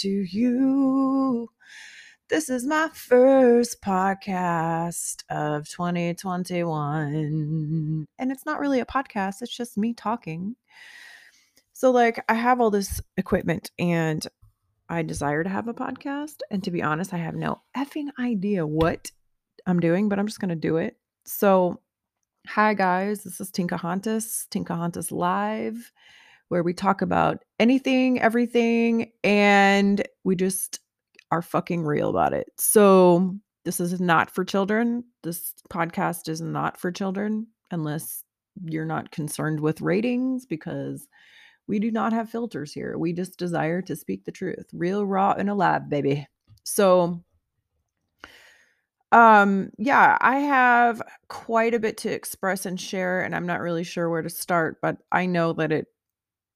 to you. This is my first podcast of 2021. And it's not really a podcast, it's just me talking. So, like, I have all this equipment and I desire to have a podcast. And to be honest, I have no effing idea what I'm doing, but I'm just going to do it. So, Hi, guys. This is Tinkahontas, Tinkahontas Live, where we talk about anything, everything, and we just are fucking real about it. So, this is not for children. This podcast is not for children unless you're not concerned with ratings because we do not have filters here. We just desire to speak the truth, real, raw, and alive, baby. So, um, yeah, I have quite a bit to express and share, and I'm not really sure where to start, but I know that it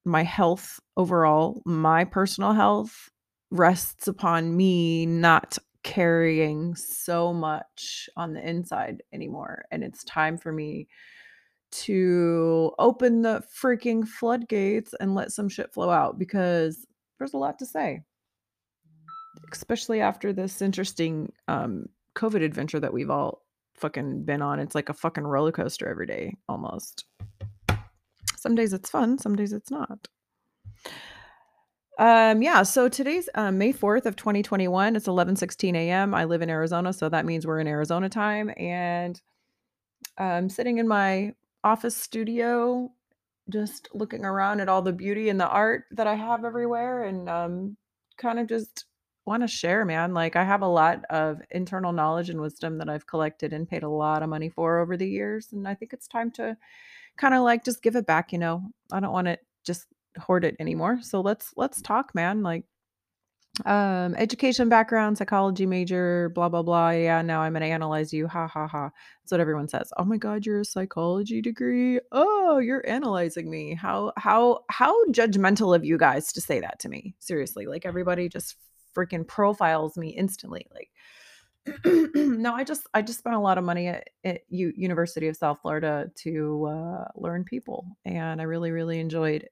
my health overall, my personal health rests upon me not carrying so much on the inside anymore. And it's time for me to open the freaking floodgates and let some shit flow out because there's a lot to say. Especially after this interesting um COVID adventure that we've all fucking been on. It's like a fucking roller coaster every day almost. Some days it's fun, some days it's not. Um, yeah, so today's uh, May 4th of 2021. It's 11:16 a.m. I live in Arizona, so that means we're in Arizona time and I'm sitting in my office studio just looking around at all the beauty and the art that I have everywhere and um kind of just want to share, man. Like I have a lot of internal knowledge and wisdom that I've collected and paid a lot of money for over the years. And I think it's time to kind of like just give it back, you know. I don't want to just hoard it anymore. So let's let's talk, man. Like um education background psychology major blah blah blah yeah now i'm gonna analyze you ha ha ha that's what everyone says oh my god you're a psychology degree oh you're analyzing me how how how judgmental of you guys to say that to me seriously like everybody just freaking profiles me instantly like no i just i just spent a lot of money at, at U- university of south florida to uh, learn people and i really really enjoyed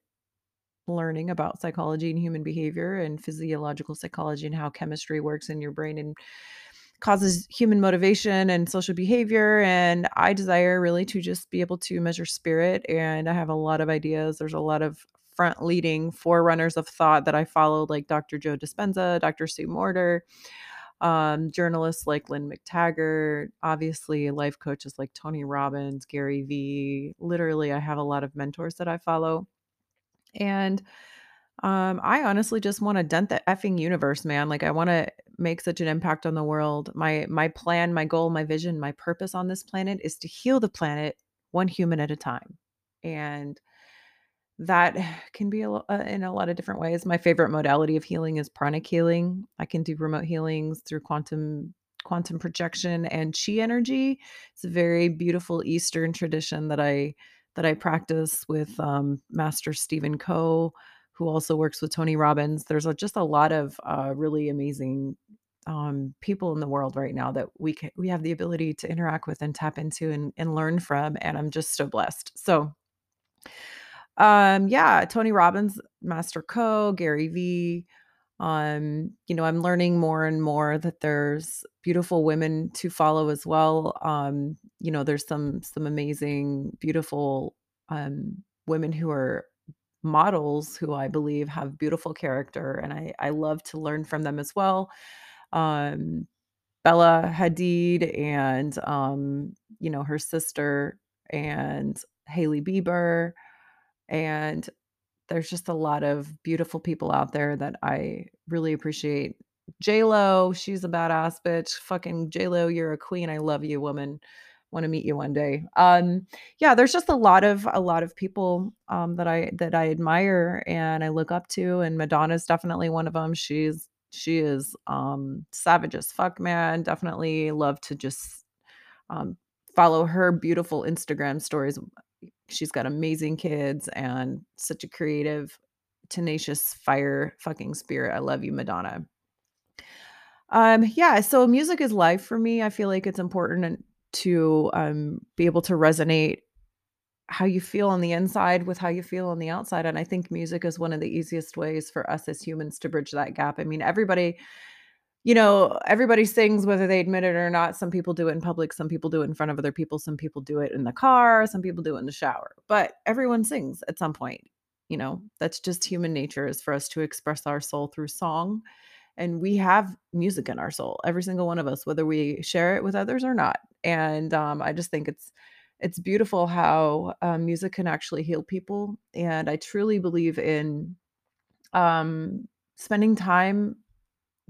learning about psychology and human behavior and physiological psychology and how chemistry works in your brain and causes human motivation and social behavior and i desire really to just be able to measure spirit and i have a lot of ideas there's a lot of front leading forerunners of thought that I followed, like Dr. Joe Dispenza, Dr. Sue Morter, um, journalists like Lynne McTaggart, obviously life coaches like Tony Robbins, Gary Vee. Literally, I have a lot of mentors that I follow. And um, I honestly just want to dent the effing universe, man. Like I want to make such an impact on the world. My my plan, my goal, my vision, my purpose on this planet is to heal the planet one human at a time. And that can be a, uh, in a lot of different ways. My favorite modality of healing is pranic healing. I can do remote healings through quantum quantum projection and chi energy. It's a very beautiful Eastern tradition that I that I practice with um, Master Stephen Co, who also works with Tony Robbins. There's a, just a lot of uh, really amazing um, people in the world right now that we can we have the ability to interact with and tap into and, and learn from. And I'm just so blessed. So um, yeah, Tony Robbins, Master Co, Gary Vee. Um, you know, I'm learning more and more that there's beautiful women to follow as well. Um, you know, there's some some amazing, beautiful um women who are models who I believe have beautiful character and I I love to learn from them as well. Um Bella Hadid and um, you know, her sister and Hailey Bieber and there's just a lot of beautiful people out there that I really appreciate. J Lo, she's a badass bitch. Fucking J Lo, you're a queen. I love you, woman. Want to meet you one day. Um, yeah, there's just a lot of a lot of people um, that I that I admire and I look up to, and Madonna's definitely one of them. She's she is um, savage as fuck, man. Definitely love to just um, follow her beautiful Instagram stories she's got amazing kids and such a creative, tenacious fire fucking spirit. I love you, Madonna. Um, yeah, so music is life for me. I feel like it's important to um be able to resonate how you feel on the inside with how you feel on the outside, and I think music is one of the easiest ways for us as humans to bridge that gap. I mean, everybody you know, everybody sings whether they admit it or not. Some people do it in public, some people do it in front of other people, some people do it in the car, some people do it in the shower, but everyone sings at some point, you know? That's just human nature is for us to express our soul through song, and we have music in our soul, every single one of us, whether we share it with others or not, and, um, I just think it's it's beautiful how, um, music can actually heal people, and I truly believe in, um, spending time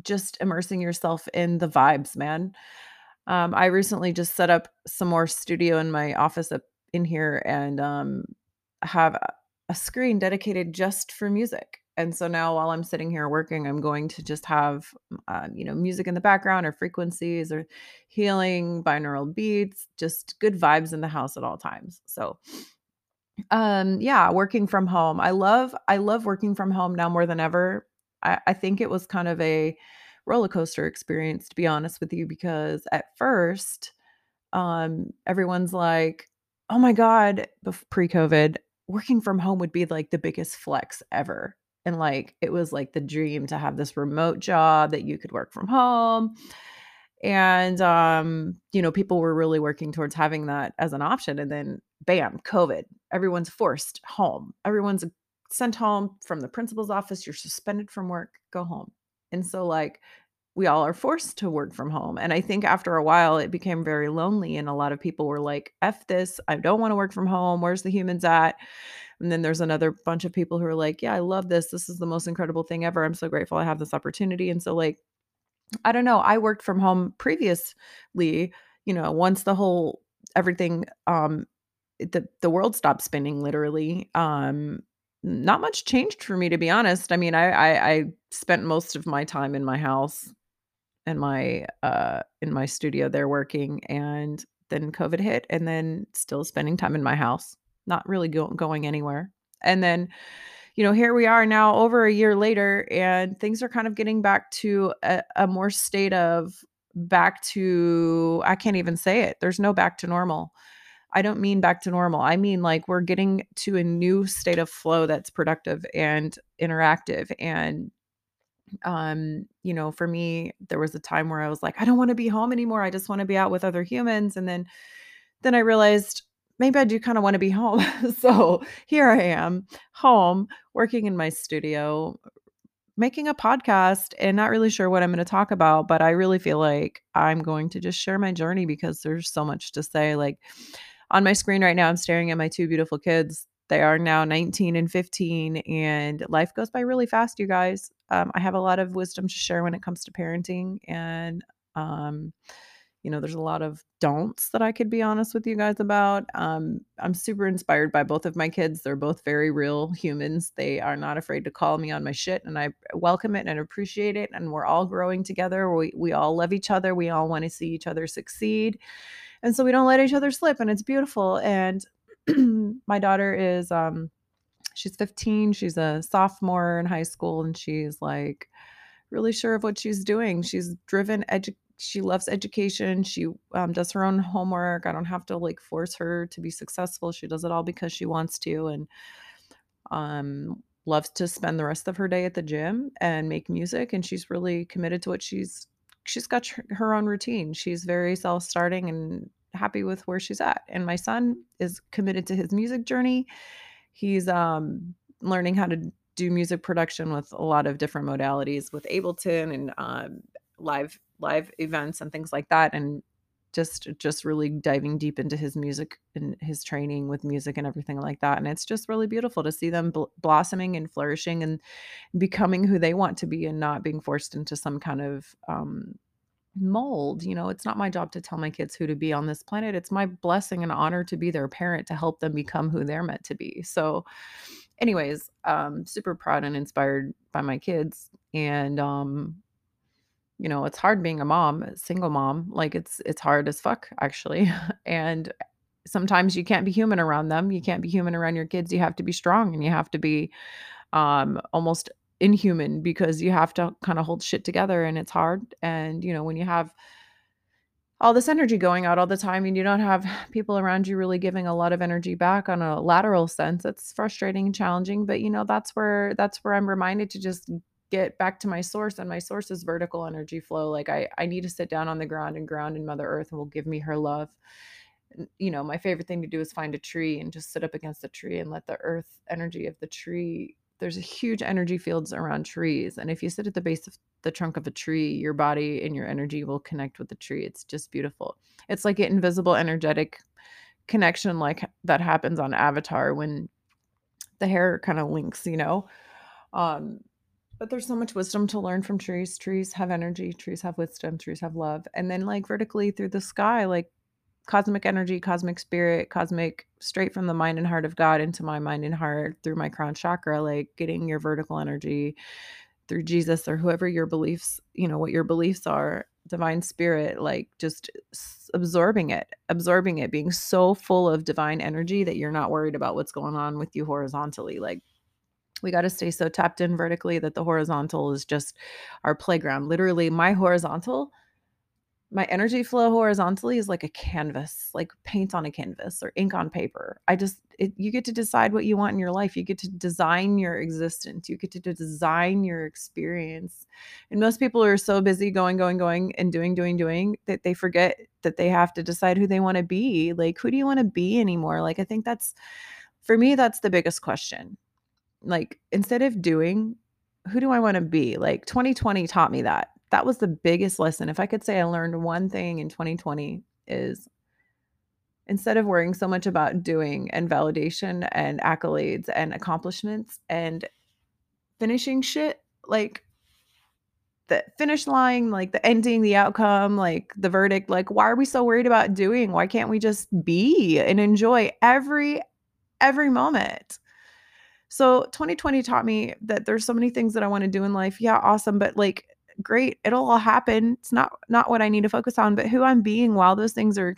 just immersing yourself in the vibes, man. Um, I recently just set up some more studio in my office up in here and, um, have a screen dedicated just for music, and so now while I'm sitting here working, I'm going to just have, uh, you know, music in the background or frequencies or healing binaural beats, just good vibes in the house at all times, so um, yeah, working from home. I love I love working from home now more than ever. I I think it was kind of a roller coaster experience, to be honest with you, because at first, um, everyone's like, "Oh my god," bef pre-COVID, working from home would be, like, the biggest flex ever, and, like, it was, like, the dream to have this remote job that you could work from home, and, um, you know, people were really working towards having that as an option, and then bam, COVID. Everyone's forced home. Everyone's sent home from the principal's office, you're suspended from work, go home, and so, like, we all are forced to work from home, and I think after a while, it became very lonely, and a lot of people were like, "F this, I don't wanna work from home, where's the humans at?" And then there's another bunch of people who are like, "Yeah, I love this, this is the most incredible thing ever, I'm so grateful I have this opportunity," and so, like, I don't know, I worked from home previously, you know, once the whole everything, um, the the world stopped spinning literally, um, not much changed for me, to be honest. I mean, I I I spent most of my time in my house, in my, uh in my studio there working, and then COVID hit, and then still spending time in my house, not really go going anywhere, and then, you know, here we are now over a year later, and things are kind of getting back to a a more state of back to I can't even say it, there's no back to normal. I don't mean back to normal, I mean, like, we're getting to a new state of flow that's productive and interactive, and, um, you know, for me, there was a time where I was like, "I don't wanna be home anymore, I just wanna be out with other humans," and then then I realized, maybe I do kinda wanna be home. So, here I am, home, working in my studio, making a podcast, and not really sure what I'm gonna talk about, but I really feel like I'm going to just share my journey because there's so much to say, like, on my screen right now, I'm staring at my 2 beautiful kids. They are now 19 and 15, and life goes by really fast, you guys. Um, I have a lot of wisdom to share when it comes to parenting, and, um, you know, there's a lot of don'ts that I could be honest with you guys about. Um, I'm super inspired by both of my kids, they're both very real humans, they are not afraid to call me on my shit, and I welcome it and appreciate it, and we're all growing together, we we all love each other, we all wanna see each other succeed, and so we don't let each other slip, and it's beautiful, and my daughter is, um she's 15, she's a sophomore in high school, and she's, like, really sure of what she's doing. She's driven, edu she loves education, she, um, does her own homework, I don't have to, like, force her to be successful, she does it all because she wants to, and, um, loves to spend the rest of her day at the gym and make music, and she's really committed to what she's she's got her own routine, she's very self-starting and happy with where she's at, and my son is committed to his music journey. He's, um, learning how to do music production with a lot of different modalities with Ableton and, um, live live events and things like that, and just just really diving deep into his music and his training with music and everything like that, and it's just really beautiful to see them bl blossoming and flourishing and becoming who they want to be and not being forced into some kind of, um, mold, you know, it's not my job to tell my kids who to be on this planet, it's my blessing and honor to be their parent to help them become who they're meant to be. So, anyways, um, super proud and inspired by my kids, and, um, you know, it's hard being a mom, a single mom, like, it's it's hard as fuck, actually, and sometimes you can't be human around them, you can't be human around your kids, you have to be strong, and you have to be, um, almost inhuman because you have to kinda hold shit together, and it's hard, and, you know, when you have all this energy going out all the time and you don't have people around you really giving a lot of energy back on a lateral sense it's frustrating and challenging but you know that's where that's where i'm reminded to just get back to my source and my source is vertical energy flow like i i need to sit down on the ground and ground in mother earth and will give me her love. You know my favorite thing to do is find a tree and just sit up against the tree and let the earth energy of the tree there's a huge energy fields around trees and if you sit at the base of the trunk of a tree your body and your energy will connect with the tree. It's just beautiful. It's like an invisible energetic connection like that happens on avatar when the hair kind of links you know? Um but there's so much wisdom to learn from trees trees have energy trees have wisdom trees have love and then like vertically through the sky like cosmic energy, cosmic spirit, cosmic straight from the mind and heart of God into my mind and heart through my crown chakra, like getting your vertical energy through Jesus or whoever your beliefs, you know, what your beliefs are, divine spirit, like just absorbing it, absorbing it, being so full of divine energy that you're not worried about what's going on with you horizontally. Like we got to stay so tapped in vertically that the horizontal is just our playground. Literally, my horizontal my energy flow horizontally is like a canvas, like paint on a canvas or ink on paper. I just, it, you get to decide what you want in your life. You get to design your existence. You get to design your experience. And most people are so busy going, going, going, and doing, doing, doing that they forget that they have to decide who they want to be. Like, who do you want to be anymore? Like, I think that's, for me, that's the biggest question. Like, instead of doing, who do I want to be? Like, 2020 taught me that that was the biggest lesson. If I could say I learned one thing in 2020 is instead of worrying so much about doing and validation and accolades and accomplishments and finishing shit, like the finish line, like the ending, the outcome, like the verdict, like why are we so worried about doing? Why can't we just be and enjoy every every moment? So 2020 taught me that there's so many things that I want to do in life. Yeah, awesome, but like great it'll all happen. It's not not what i need to focus on but who i'm being while those things are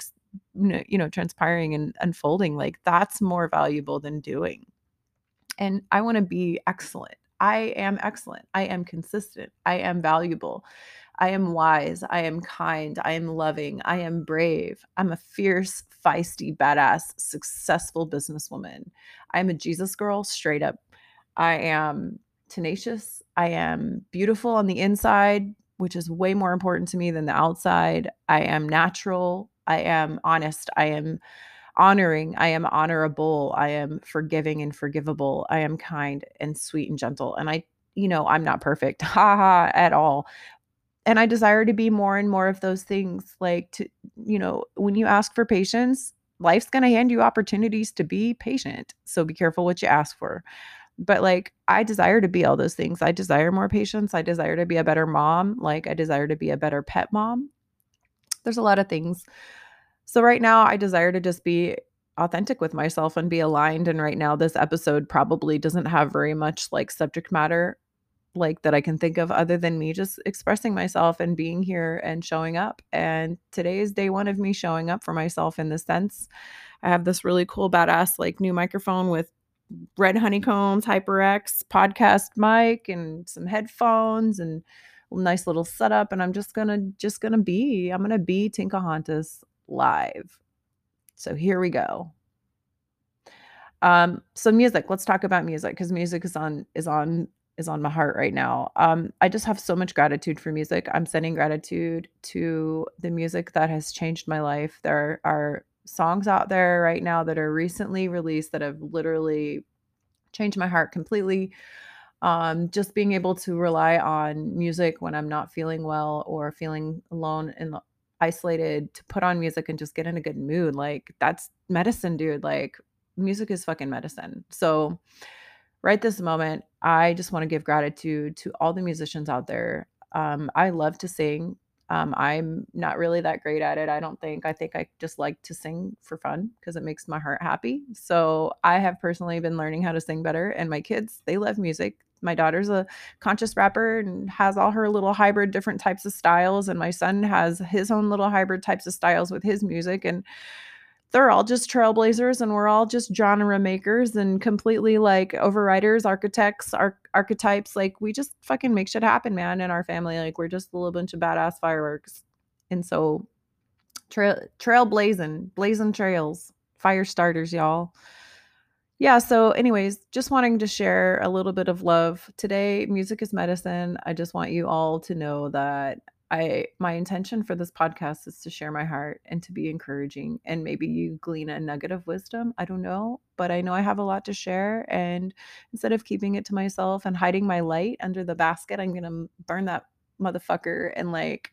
you know transpiring and unfolding like that's more valuable than doing. And i want to be excellent. I am excellent. I am consistent. I am valuable i am wise i am kind i am loving i am brave i'm a fierce feisty badass successful businesswoman i'm a jesus girl straight up i am tenacious. I am beautiful on the inside, which is way more important to me than the outside. I am natural. I am honest. I am honoring. I am honorable. I am forgiving and forgivable. I am kind and sweet and gentle. And I, you know, I'm not perfect, haha, at all. And I desire to be more and more of those things. Like, to, you know, when you ask for patience, life's going to hand you opportunities to be patient. So be careful what you ask for but like I desire to be all those things. I desire more patience. I desire to be a better mom. Like I desire to be a better pet mom. There's a lot of things. So right now I desire to just be authentic with myself and be aligned and right now this episode probably doesn't have very much like subject matter like that I can think of other than me just expressing myself and being here and showing up. And today is day 1 of me showing up for myself in this sense. I have this really cool badass like new microphone with red honeycombs, HyperX podcast mic, and some headphones and nice little setup. And I'm just gonna just gonna be, I'm gonna be Tinkahontas live. So here we go. Um, so music, let's talk about music because music is on is on is on my heart right now. Um, I just have so much gratitude for music. I'm sending gratitude to the music that has changed my life. There are songs out there right now that are recently released that have literally changed my heart completely. Um, just being able to rely on music when I'm not feeling well or feeling alone and isolated to put on music and just get in a good mood. Like that's medicine, dude. Like music is fucking medicine. So right this moment, I just want to give gratitude to all the musicians out there. Um, I love to sing. Um, I'm not really that great at it. I don't think. I think I just like to sing for fun because it makes my heart happy. So I have personally been learning how to sing better. And my kids, they love music. My daughter's a conscious rapper and has all her little hybrid different types of styles. And my son has his own little hybrid types of styles with his music. And they're all just trailblazers and we're all just genre makers and completely like overriders, architects, arch- archetypes. Like we just fucking make shit happen, man, in our family. Like we're just a little bunch of badass fireworks. And so Trail trail blazing, blazing trails, fire starters, y'all. Yeah, so anyways, just wanting to share a little bit of love. Today, music is medicine. I just want you all to know that I my intention for this podcast is to share my heart and to be encouraging and maybe you glean a nugget of wisdom. I don't know, but I know I have a lot to share and instead of keeping it to myself and hiding my light under the basket, I'm going to burn that motherfucker and like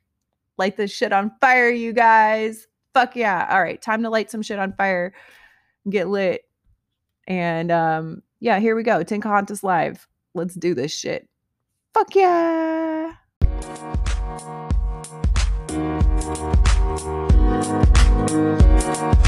light this shit on fire, you guys. Fuck yeah. All right, time to light some shit on fire. Get lit. And um, yeah, here we go. Tinkahontas Live. Let's do this shit. Fuck yeah. Thank you.